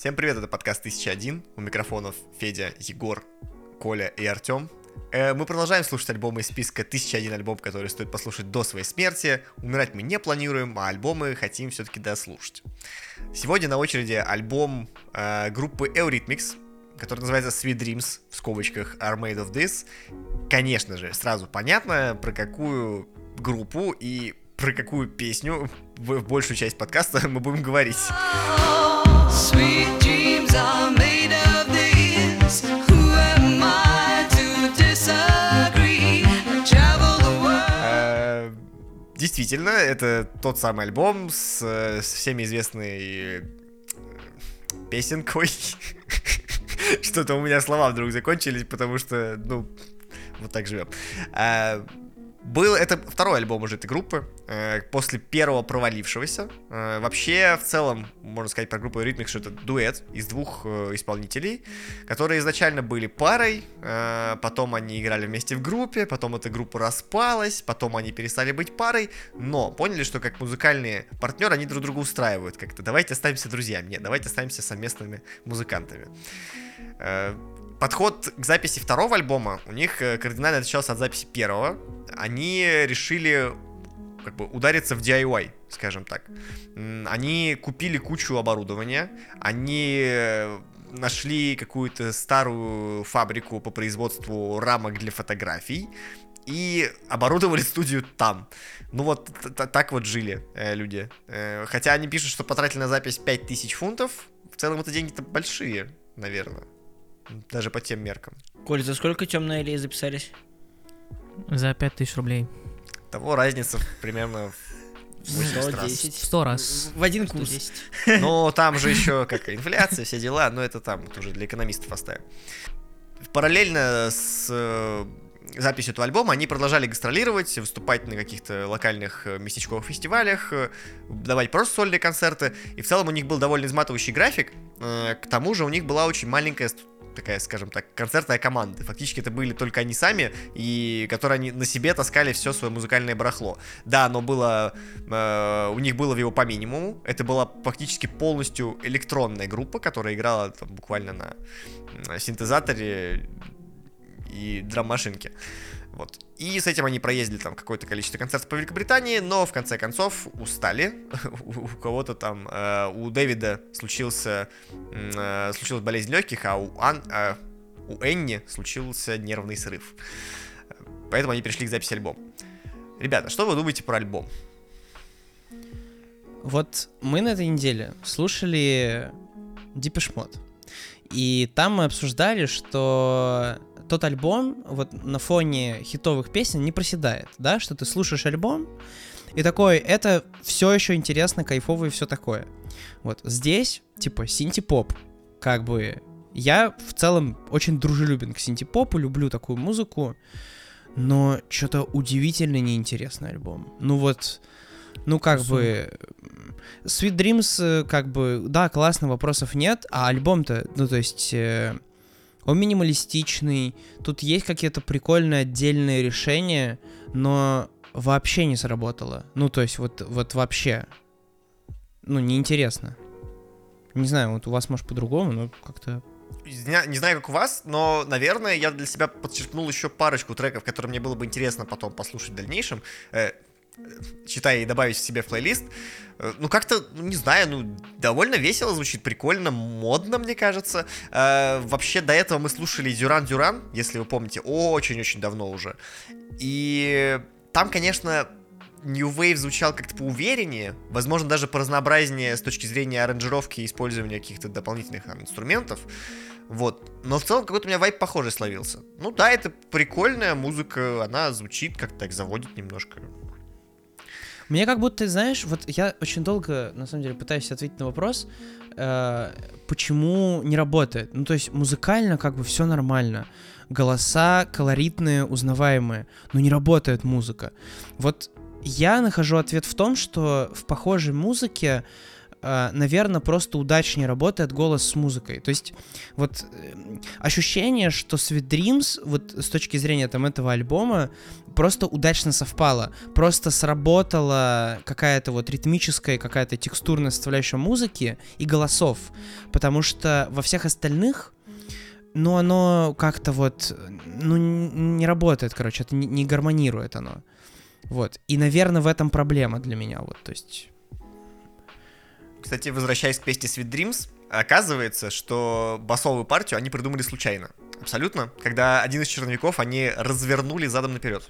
Всем привет, это подкаст 1001. У микрофонов Федя, Егор, Коля и Артем. Э, мы продолжаем слушать альбомы из списка 1001 альбом, который стоит послушать до своей смерти. Умирать мы не планируем, а альбомы хотим все-таки дослушать. Сегодня на очереди альбом э, группы Eurythmics, который называется Sweet Dreams, в скобочках Are Made of This. Конечно же, сразу понятно, про какую группу и про какую песню в большую часть подкаста мы будем говорить. Э, Действительно, это тот самый альбом с, с всеми известной э, песенкой. Что-то у меня слова вдруг закончились, потому что, ну, вот так живем. А, был это второй альбом уже этой группы, э, после первого провалившегося. Э, вообще, в целом, можно сказать про группу Rhythmic, что это дуэт из двух э, исполнителей, которые изначально были парой, э, потом они играли вместе в группе, потом эта группа распалась, потом они перестали быть парой, но поняли, что как музыкальные партнеры они друг друга устраивают как-то. Давайте останемся друзьями, нет, давайте останемся совместными музыкантами. Э, Подход к записи второго альбома у них э, кардинально отличался от записи первого. Они решили как бы удариться в DIY, скажем так. Они купили кучу оборудования, они э, нашли какую-то старую фабрику по производству рамок для фотографий и оборудовали студию там. Ну вот так вот жили э, люди. Э, хотя они пишут, что потратили на запись 5000 фунтов. В целом это деньги-то большие, наверное. Даже по тем меркам. Коль, за сколько темные аллеи записались? За 5000 рублей. Того разница примерно в 80 раз. 110. В 100 раз. В один курс. 110. Но там же еще как инфляция, все дела, но это там уже для экономистов оставим. Параллельно с э, записью этого альбома они продолжали гастролировать, выступать на каких-то локальных э, местечковых фестивалях, э, давать просто сольные концерты. И в целом у них был довольно изматывающий график. К тому же у них была очень маленькая такая, скажем так, концертная команда. Фактически это были только они сами, и которые они на себе таскали все свое музыкальное барахло. Да, оно было, э, у них было его по минимуму. Это была фактически полностью электронная группа, которая играла там, буквально на, синтезаторе и драм-машинке. Вот. И с этим они проездили там какое-то количество концертов по Великобритании, но в конце концов устали. у, кого-то там, э, у Дэвида случился, э, случилась болезнь легких, а у, Ан, э, у Энни случился нервный срыв. Поэтому они перешли к записи альбома. Ребята, что вы думаете про альбом? Вот мы на этой неделе слушали Depeche Mode. И там мы обсуждали, что тот альбом вот на фоне хитовых песен не проседает, да, что ты слушаешь альбом и такой, это все еще интересно, кайфово и все такое. Вот здесь, типа, синти-поп, как бы, я в целом очень дружелюбен к синти-попу, люблю такую музыку, но что-то удивительно неинтересный альбом. Ну вот, ну как бы... Sweet Dreams, э, как бы, да, классно, вопросов нет, а альбом-то, ну то есть... э, он минималистичный, тут есть какие-то прикольные отдельные решения, но вообще не сработало. Ну, то есть вот, вот вообще. Ну, неинтересно. Не знаю, вот у вас, может, по-другому, но как-то... Не, не знаю, как у вас, но, наверное, я для себя подчеркнул еще парочку треков, которые мне было бы интересно потом послушать в дальнейшем. Э, читая и добавить себе в плейлист. Э, Ну, как-то, ну, не знаю, ну, довольно весело звучит, прикольно, модно, мне кажется. Э, вообще, до этого мы слушали Дюран Дюран, если вы помните, очень-очень давно уже. И там, конечно, New Wave звучал как-то поувереннее, возможно, даже поразнообразнее с точки зрения аранжировки и использования каких-то дополнительных там, инструментов. Вот. Но в целом какой-то у меня вайп похожий словился. Ну да, это прикольная музыка, она звучит как-то так, заводит немножко. Мне как будто, знаешь, вот я очень долго, на самом деле, пытаюсь ответить на вопрос, э, почему не работает. Ну, то есть музыкально как бы все нормально. Голоса колоритные, узнаваемые, но не работает музыка. Вот я нахожу ответ в том, что в похожей музыке наверное, просто удачнее работает голос с музыкой. То есть вот э, ощущение, что Sweet Dreams, вот с точки зрения там этого альбома, просто удачно совпало. Просто сработала какая-то вот ритмическая, какая-то текстурная составляющая музыки и голосов. Потому что во всех остальных ну, оно как-то вот, ну, не работает, короче, это не, не гармонирует оно. Вот. И, наверное, в этом проблема для меня, вот, то есть... Кстати, возвращаясь к песне Sweet Dreams, оказывается, что басовую партию они придумали случайно. Абсолютно. Когда один из черновиков они развернули задом наперед.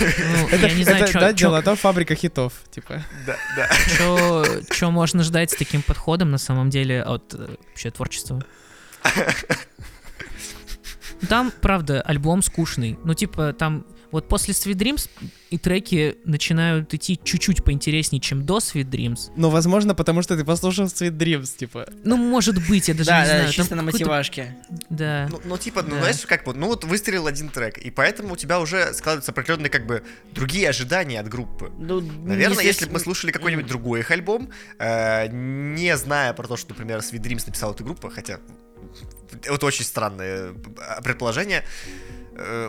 Ну, я не знаю, это, чё- да, чё- дело то фабрика хитов, типа. Да, да. чё- чё можно ждать с таким подходом на самом деле от э, вообще творчества. Там, правда, альбом скучный. Ну, типа, там вот после Sweet Dreams и треки начинают идти чуть-чуть поинтереснее, чем до Sweet Dreams. Но, возможно, потому что ты послушал Sweet Dreams, типа. Ну, может быть, я даже Да, не да, знаю. чисто там на мотивашке. Да. Ну, ну, типа, ну, Да. знаешь, как вот, ну вот выстрелил один трек, и поэтому у тебя уже складываются определенные, как бы, другие ожидания от группы. Ну, Наверное, если бы мы слушали какой-нибудь другой их альбом, э, не зная про то, что, например, Sweet Dreams написал эту группу, хотя это очень странное э, предположение, э,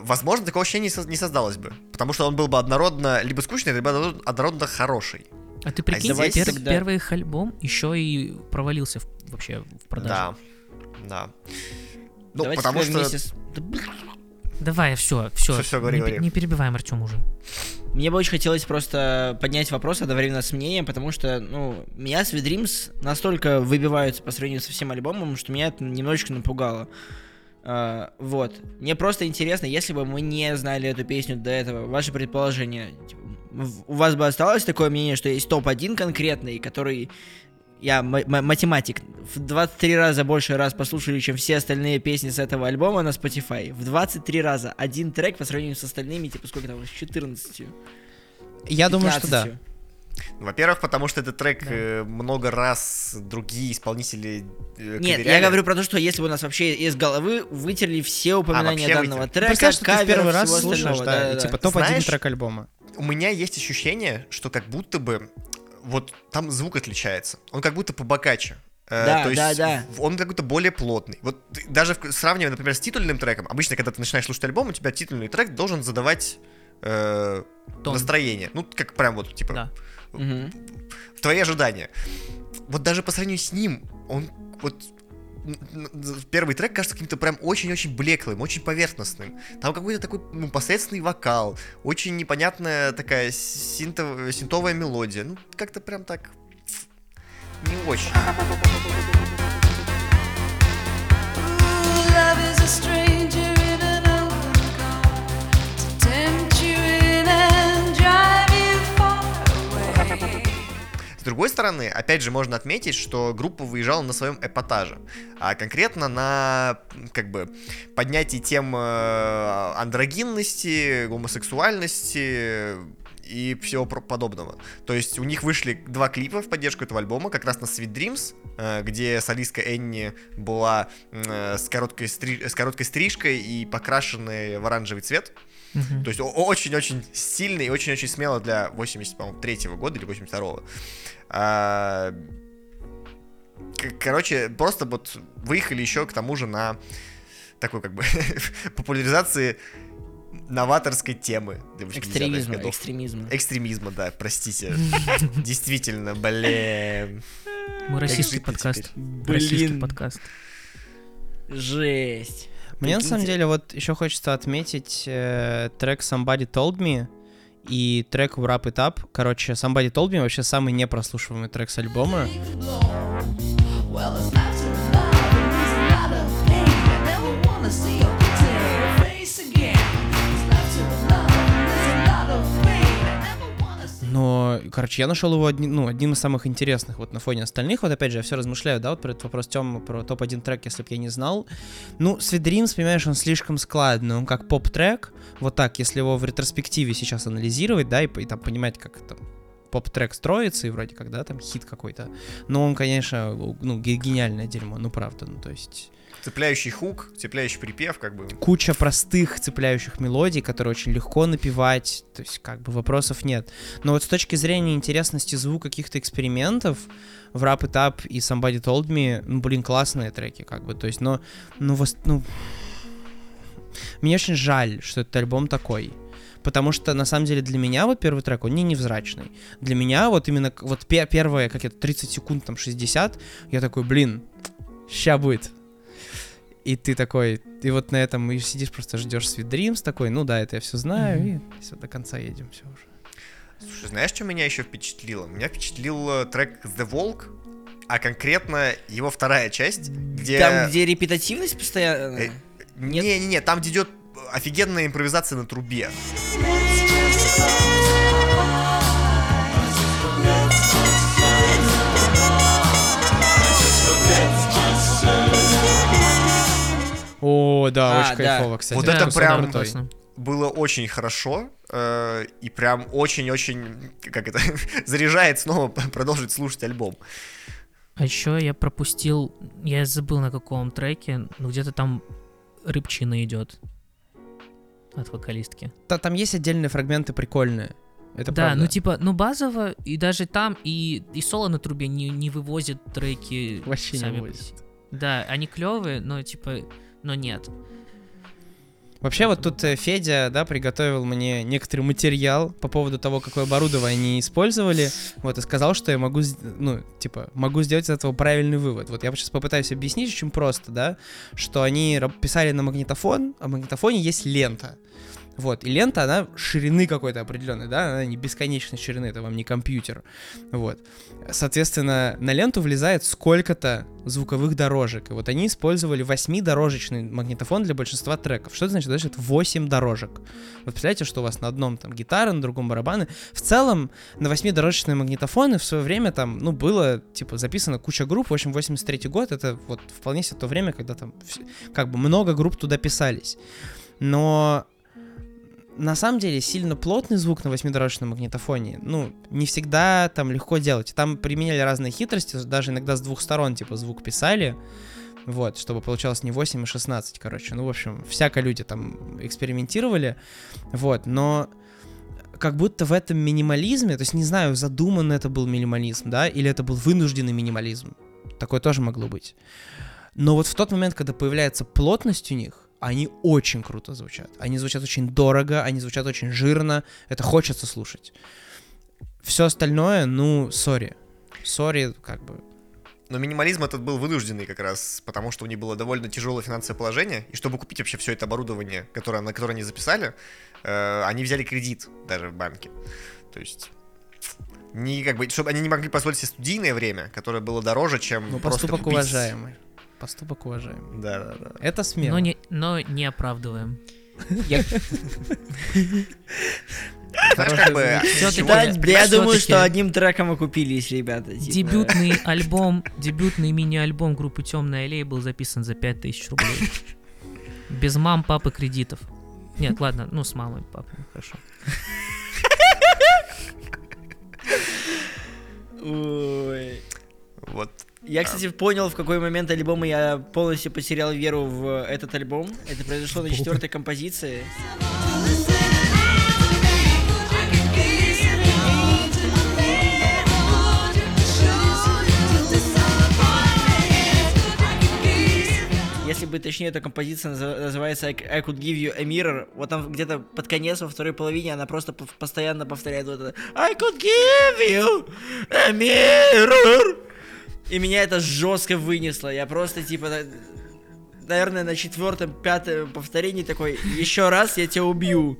возможно, такого ощущения не со- не создалось бы. Потому что он был бы однородно либо скучный, либо однородно- хороший. А ты прикинь, давайте пер- тогда- первый их альбом еще и провалился в- вообще в продаже. Да, да. Ну, Давайте потому что... вместе с-. Давай, все, все. Всё, всё, говори, не, говори. не перебиваем Артем уже. Мне бы очень хотелось просто поднять вопрос одновременно с мнением, потому что, ну, меня Sweet Dreams настолько выбиваются по сравнению со всем альбомом, что меня это немножечко напугало. А, вот. Мне просто интересно, если бы мы не знали эту песню до этого, ваше предположение, типа, у вас бы осталось такое мнение, что есть топ-1 конкретный, который я ма- ма- математик, в 23 раза больше раз послушали, чем все остальные песни с этого альбома на Spotify. В 23 раза один трек по сравнению с остальными, типа, сколько там, с 14. Я думаю, что да. 15. Во-первых, потому что этот трек Да. э, много раз другие исполнители э, Нет, я говорю про то, что если бы у нас вообще из головы вытерли все упоминания вообще данного вытерли. трека, Представь, что ты в первый раз слушаешь, да, и да-да-да. типа топ-1 Знаешь, трек альбома. У меня есть ощущение, что как будто бы вот там звук отличается. Он как будто побогаче. Э, Да, то есть да, да. он как будто более плотный. Вот даже в- сравнивая, например, с титульным треком, обычно, когда ты начинаешь слушать альбом, у тебя титульный трек должен задавать э, настроение. Ну, как прям вот, типа, Да. В твои ожидания. Вот даже по сравнению с ним, он вот первый трек кажется каким-то прям очень-очень блеклым, очень поверхностным. Там какой-то такой ну, посредственный вокал, очень непонятная такая синтов- синтовая мелодия. Ну, как-то прям так не очень. другой стороны, опять же, можно отметить, что группа выезжала на своем эпатаже, а конкретно на как бы поднятии тем э, андрогинности, гомосексуальности и всего подобного. То есть у них вышли два клипа в поддержку этого альбома, как раз на Sweet Dreams, э, где солистка Энни была э, с, короткой стри- с короткой стрижкой и покрашенной в оранжевый цвет. Мгм. То есть очень-очень стильно и очень-очень смело для 83 года или 82-го. А, Короче, просто вот выехали еще к тому же на такой как бы популяризации новаторской темы для 80-х Экстремизма, годов. экстремизма. Экстремизма, да, простите. Действительно, блин. Мы российский подкаст. Блин. Российский подкаст. Жесть. Мне на самом деле вот еще хочется отметить э, трек Somebody Told Me и трек Wrap It Up. Короче, Somebody Told Me вообще самый непрослушиваемый трек с альбома. Короче, я нашел его одни- ну, одним из самых интересных вот на фоне остальных. Вот опять же, я все размышляю, да, вот про этот вопрос Тёмы, про топ-1 трек, если бы я не знал. Ну, Sweet Dreams, понимаешь, он слишком складный, он как поп-трек. Вот так, если его в ретроспективе сейчас анализировать, да, и, и там понимать, как это поп-трек строится, и вроде как, да, там хит какой-то. Но он, конечно, ну, ге- гениальное дерьмо, ну, правда, ну, то есть... Цепляющий хук, цепляющий припев, как бы. куча простых цепляющих мелодий, которые очень легко напевать, то есть как бы вопросов нет. Но вот с точки зрения интересности звука каких-то экспериментов, в Rap It Up и Somebody Told Me, ну, блин, классные треки, как бы, то есть, но, ну, вос- ну, мне очень жаль, что этот альбом такой. Потому что, на самом деле, для меня вот первый трек, он не невзрачный. Для меня вот именно вот пе- первые, как это, 30 секунд, там, 60, я такой, блин, ща будет. И ты такой, и вот на этом и сидишь, просто ждешь Sweet Dreams такой, ну да, это я все знаю, и все, до конца едем, все уже. Слушай, знаешь, что меня еще впечатлило? Меня впечатлил э, трек The Walk, а конкретно его вторая часть, где... Там, где репетативность постоянно. Э? Не-не-не, там где идет офигенная импровизация на трубе. О, да, А, очень да. кайфово, кстати. Вот Да, это прям-. Точно. Было очень хорошо, э, и прям очень-очень, как это, заряжает снова продолжить слушать альбом. А еще я пропустил, я забыл на каком треке, но где-то там рыбчина идет от вокалистки. Та- Там есть отдельные фрагменты прикольные. Это да, правда. ну типа, ну базово, и даже там, и, и соло на трубе не, не вывозит треки Вообще не сами. вывозит. Да, они клевые, но типа, но нет. Вообще вот тут э, Федя, да, приготовил мне некоторый материал по поводу того, какое оборудование они использовали, вот, и сказал, что я могу, ну, типа, могу сделать из этого правильный вывод. Вот я сейчас попытаюсь объяснить очень просто, да, что они писали на магнитофон, а в магнитофоне есть лента. Вот, и лента, она ширины какой-то определенной, да, она не бесконечной ширины, это вам не компьютер. Вот. Соответственно, на ленту влезает сколько-то звуковых дорожек. И вот они использовали 8-дорожечный магнитофон для большинства треков. Что это значит? Значит 8 дорожек. Вот представляете, что у вас на одном там гитара, на другом барабаны. В целом, на 8-дорожечные магнитофоны в свое время там, ну, было, типа, записано куча групп. В общем, 83 год, это вот вполне себе то время, когда там как бы много групп туда писались. Но на самом деле сильно плотный звук на восьмидорожном магнитофоне, ну, не всегда там легко делать. Там применяли разные хитрости, даже иногда с двух сторон, типа, звук писали, вот, чтобы получалось не 8, а 16, короче. Ну, в общем, всяко люди там экспериментировали, вот, но как будто в этом минимализме, то есть не знаю, задуман это был минимализм, да, или это был вынужденный минимализм. Такое тоже могло быть. Но вот в тот момент, когда появляется плотность у них, они очень круто звучат. Они звучат очень дорого, они звучат очень жирно. Это хочется слушать. Все остальное, ну, сори. Сори, как бы. Но минимализм этот был вынужденный как раз, потому что у них было довольно тяжелое финансовое положение, и чтобы купить вообще все это оборудование, которое, на которое они записали, э, они взяли кредит даже в банке. То есть не как бы, чтобы они не могли позволить себе студийное время, которое было дороже, чем Ну, просто поступок купить. уважаемый. Поступок уважаемый. Да, да, да. Это смело. Но не, но не оправдываем. Я- Знаешь, как бы я думаю, что одним треком окупились, ребята. типа. Дебютный альбом, дебютный мини-альбом группы Темная аллея был записан за 5000 рублей. Без мам, папы, кредитов. Нет, ладно, ну с мамой, папой, хорошо. Ой. Вот. Я, кстати, понял, в какой момент альбома я полностью потерял веру в этот альбом. Это произошло на четвертой композиции. Если бы точнее, эта композиция называется I, Could Give You a Mirror. Вот там где-то под конец, во второй половине, она просто постоянно повторяет вот это I could give you a mirror. И меня это жестко вынесло. Я просто типа, на- наверное, на четвертом, пятом повторении такой, еще раз я тебя убью.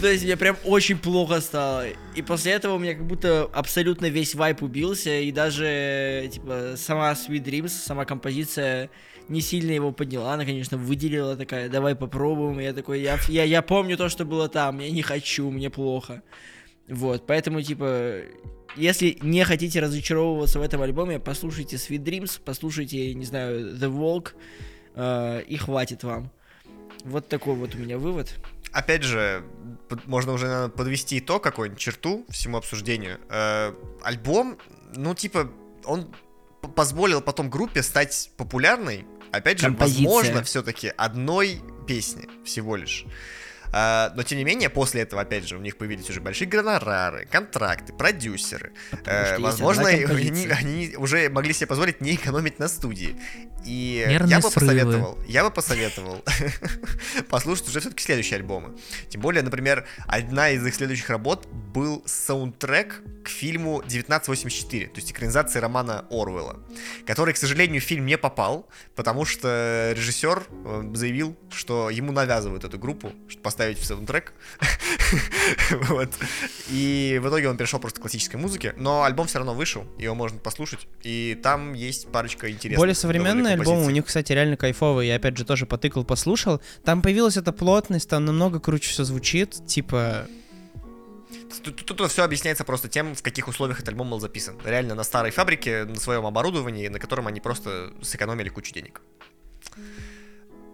То есть мне прям очень плохо стало. И после этого у меня как будто абсолютно весь вайп убился. И даже, типа, сама Sweet Dreams, сама композиция не сильно его подняла. Она, конечно, выделила такая, давай попробуем. И я такой, я, я, я помню то, что было там. Я не хочу, мне плохо. Вот, поэтому, типа, если не хотите разочаровываться в этом альбоме, послушайте Sweet Dreams, послушайте, не знаю, The Walk, э, и хватит вам. Вот такой вот у меня вывод. Опять же, можно уже наверное, подвести итог какой-нибудь, черту всему обсуждению. Э, альбом, ну, типа, он позволил потом группе стать популярной, опять же, Композиция. возможно, все-таки одной песни всего лишь. А, но тем не менее, после этого, опять же, у них появились уже большие гонорары, контракты, продюсеры. Э, что возможно, они, они уже могли себе позволить не экономить на студии. И Нервные я бы срывы. посоветовал, я бы посоветовал послушать уже все-таки следующие альбомы. Тем более, например, одна из их следующих работ был саундтрек к фильму 1984, то есть экранизации романа Орвелла, который, к сожалению, в фильм не попал, потому что режиссер э, заявил, что ему навязывают эту группу, чтобы поставить в саундтрек. Вот. И в итоге он перешел просто к классической музыке, но альбом все равно вышел, его можно послушать, и там есть парочка интересных. Более современные альбомы у них, кстати, реально кайфовые. Я опять же тоже потыкал, послушал. Там появилась эта плотность, там намного круче все звучит. Типа, Тут, тут, все объясняется просто тем, в каких условиях этот альбом был записан. Реально на старой фабрике, на своем оборудовании, на котором они просто сэкономили кучу денег.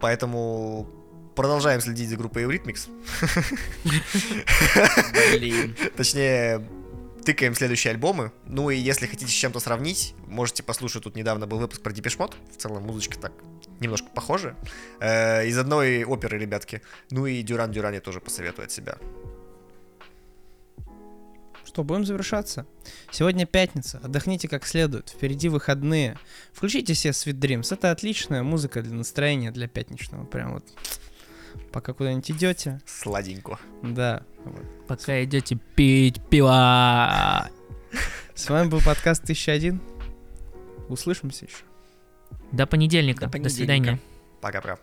Поэтому продолжаем следить за группой Eurythmics. Блин. Точнее, тыкаем следующие альбомы. Ну и если хотите с чем-то сравнить, можете послушать. Тут недавно был выпуск про Mode. В целом музычка так немножко похожа. Э, из одной оперы, ребятки. Ну и Дюран Дюран я тоже посоветую от себя. что, будем завершаться. Сегодня пятница, отдохните как следует, впереди выходные. Включите себе Sweet Dreams, это отличная музыка для настроения, для пятничного. Прям вот, пока куда-нибудь идете, Сладенько. да. вот. Пока идете пить пиво. С вами был подкаст 1001. Услышимся еще. До понедельника. До До свидания. понедельника. Пока-пока.